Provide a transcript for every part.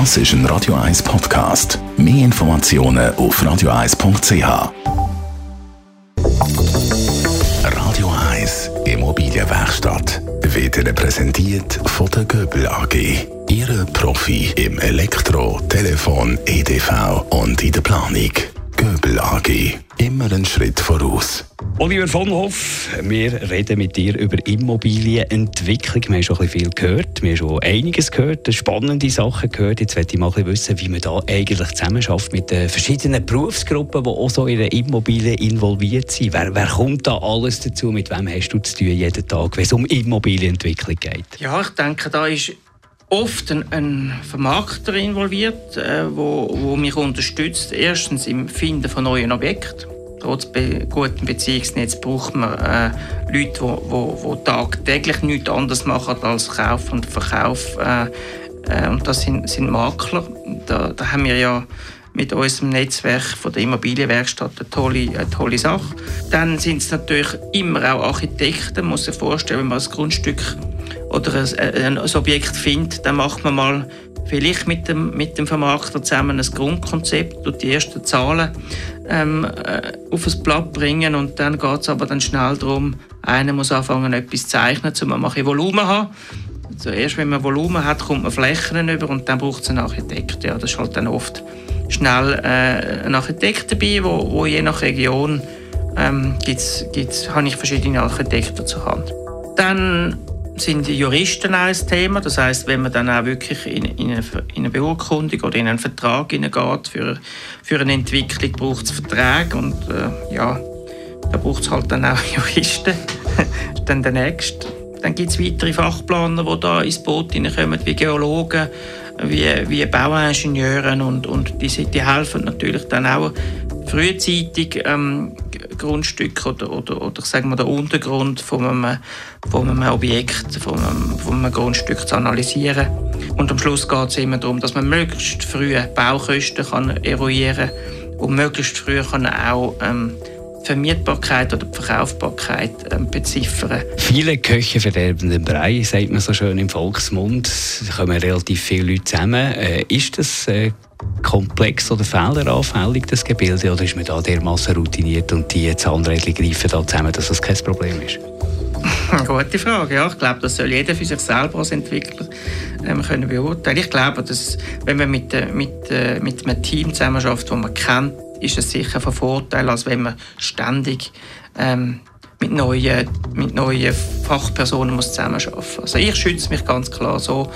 Das ist ein Radio 1 Podcast. Mehr Informationen auf radio1.ch. Radio 1 Immobilienwerkstatt wird Ihnen präsentiert von der Göbel AG. Ihre Profi im Elektro, Telefon, EDV und in der Planung. Göbel AG. Immer einen Schritt voraus. Oliver von Hoff, wir reden mit dir über Immobilienentwicklung. Wir haben schon ein viel gehört, wir haben schon einiges gehört, spannende Sachen gehört. Jetzt möchte ich mal wissen, wie man da eigentlich zusammenarbeitet mit den verschiedenen Berufsgruppen, die auch so in der Immobilie involviert sind. Wer, wer kommt da alles dazu? Mit wem hast du zu tun jeden Tag, wenn es um Immobilienentwicklung geht? Ja, ich denke, da ist oft ein, ein Vermarkter involviert, äh, wo, wo mich unterstützt. Erstens im Finden von neuen Objekten. Trotz be gutem Beziehungsnetz braucht man äh, Leute, die tagtäglich nichts anderes machen als Kauf und Verkauf. Äh, äh, und das sind, sind Makler. Da, da haben wir ja mit unserem Netzwerk von der Immobilienwerkstatt eine tolle, eine tolle Sache. Dann sind es natürlich immer auch Architekten. Man muss sich vorstellen, wenn man ein Grundstück oder ein, äh, ein, ein Objekt findet, dann macht man mal vielleicht mit dem, mit dem Vermarkter zusammen ein Grundkonzept und die ersten Zahlen ähm, äh, auf ein Blatt bringen und dann geht es aber dann schnell darum, einer muss anfangen etwas zeichnen, um mal ein Volumen haben. Zuerst, wenn man Volumen hat, kommt man Flächen über und dann braucht es einen Architekt. Ja, das ist halt dann oft schnell äh, ein Architekt dabei, wo, wo je nach Region ähm, gibt's, gibt's, habe ich verschiedene Architekten zur Hand. Dann sind Juristen auch ein Thema. Das heißt, wenn man dann auch wirklich in, in, eine, in eine Beurkundung oder in einen Vertrag hineingeht für, für eine Entwicklung, braucht es Verträge und äh, ja, da braucht es halt dann auch Juristen. dann der nächste. Dann gibt es weitere Fachplaner, die da ins Boot hineinkommen, wie Geologen, wie, wie Bauingenieure und, und die, die helfen natürlich dann auch frühzeitig ähm, Grundstück oder, oder, oder sagen wir, der Untergrund von einem, von einem Objekt, von einem, von einem Grundstück zu analysieren. Und am Schluss geht es immer darum, dass man möglichst früh Baukosten kann eruieren kann und möglichst früh kann auch ähm, Vermietbarkeit oder Verkaufbarkeit ähm, beziffern. Viele Köche verderben den Brei, sagt man so schön im Volksmund. Da kommen relativ viele Leute zusammen. Äh, ist das äh, komplex oder fehleranfällig, das Gebilde, oder ist man da dermaßen routiniert und die Zahnräder greifen da zusammen, dass das kein Problem ist? Gute Frage. Ja, ich glaube, das soll jeder für sich selber als Entwickler ähm, können beurteilen. Ich glaube, dass wenn man mit, äh, mit, äh, mit einem Team zusammenarbeitet, das man kennt, ist es sicher von Vorteil, als wenn man ständig ähm, mit neuen, mit neuen Fachpersonen muss zusammenarbeiten muss. Also ich schütze mich ganz klar so,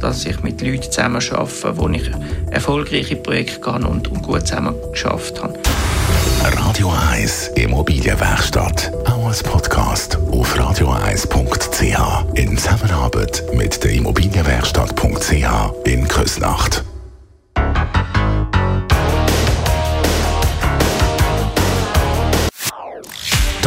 dass ich mit Leuten zusammenarbeite, wo ich erfolgreiche Projekte kann und, und gut zusammen geschafft habe. Radio 1 Immobilienwerkstatt. Auch als Podcast auf radio1.ch.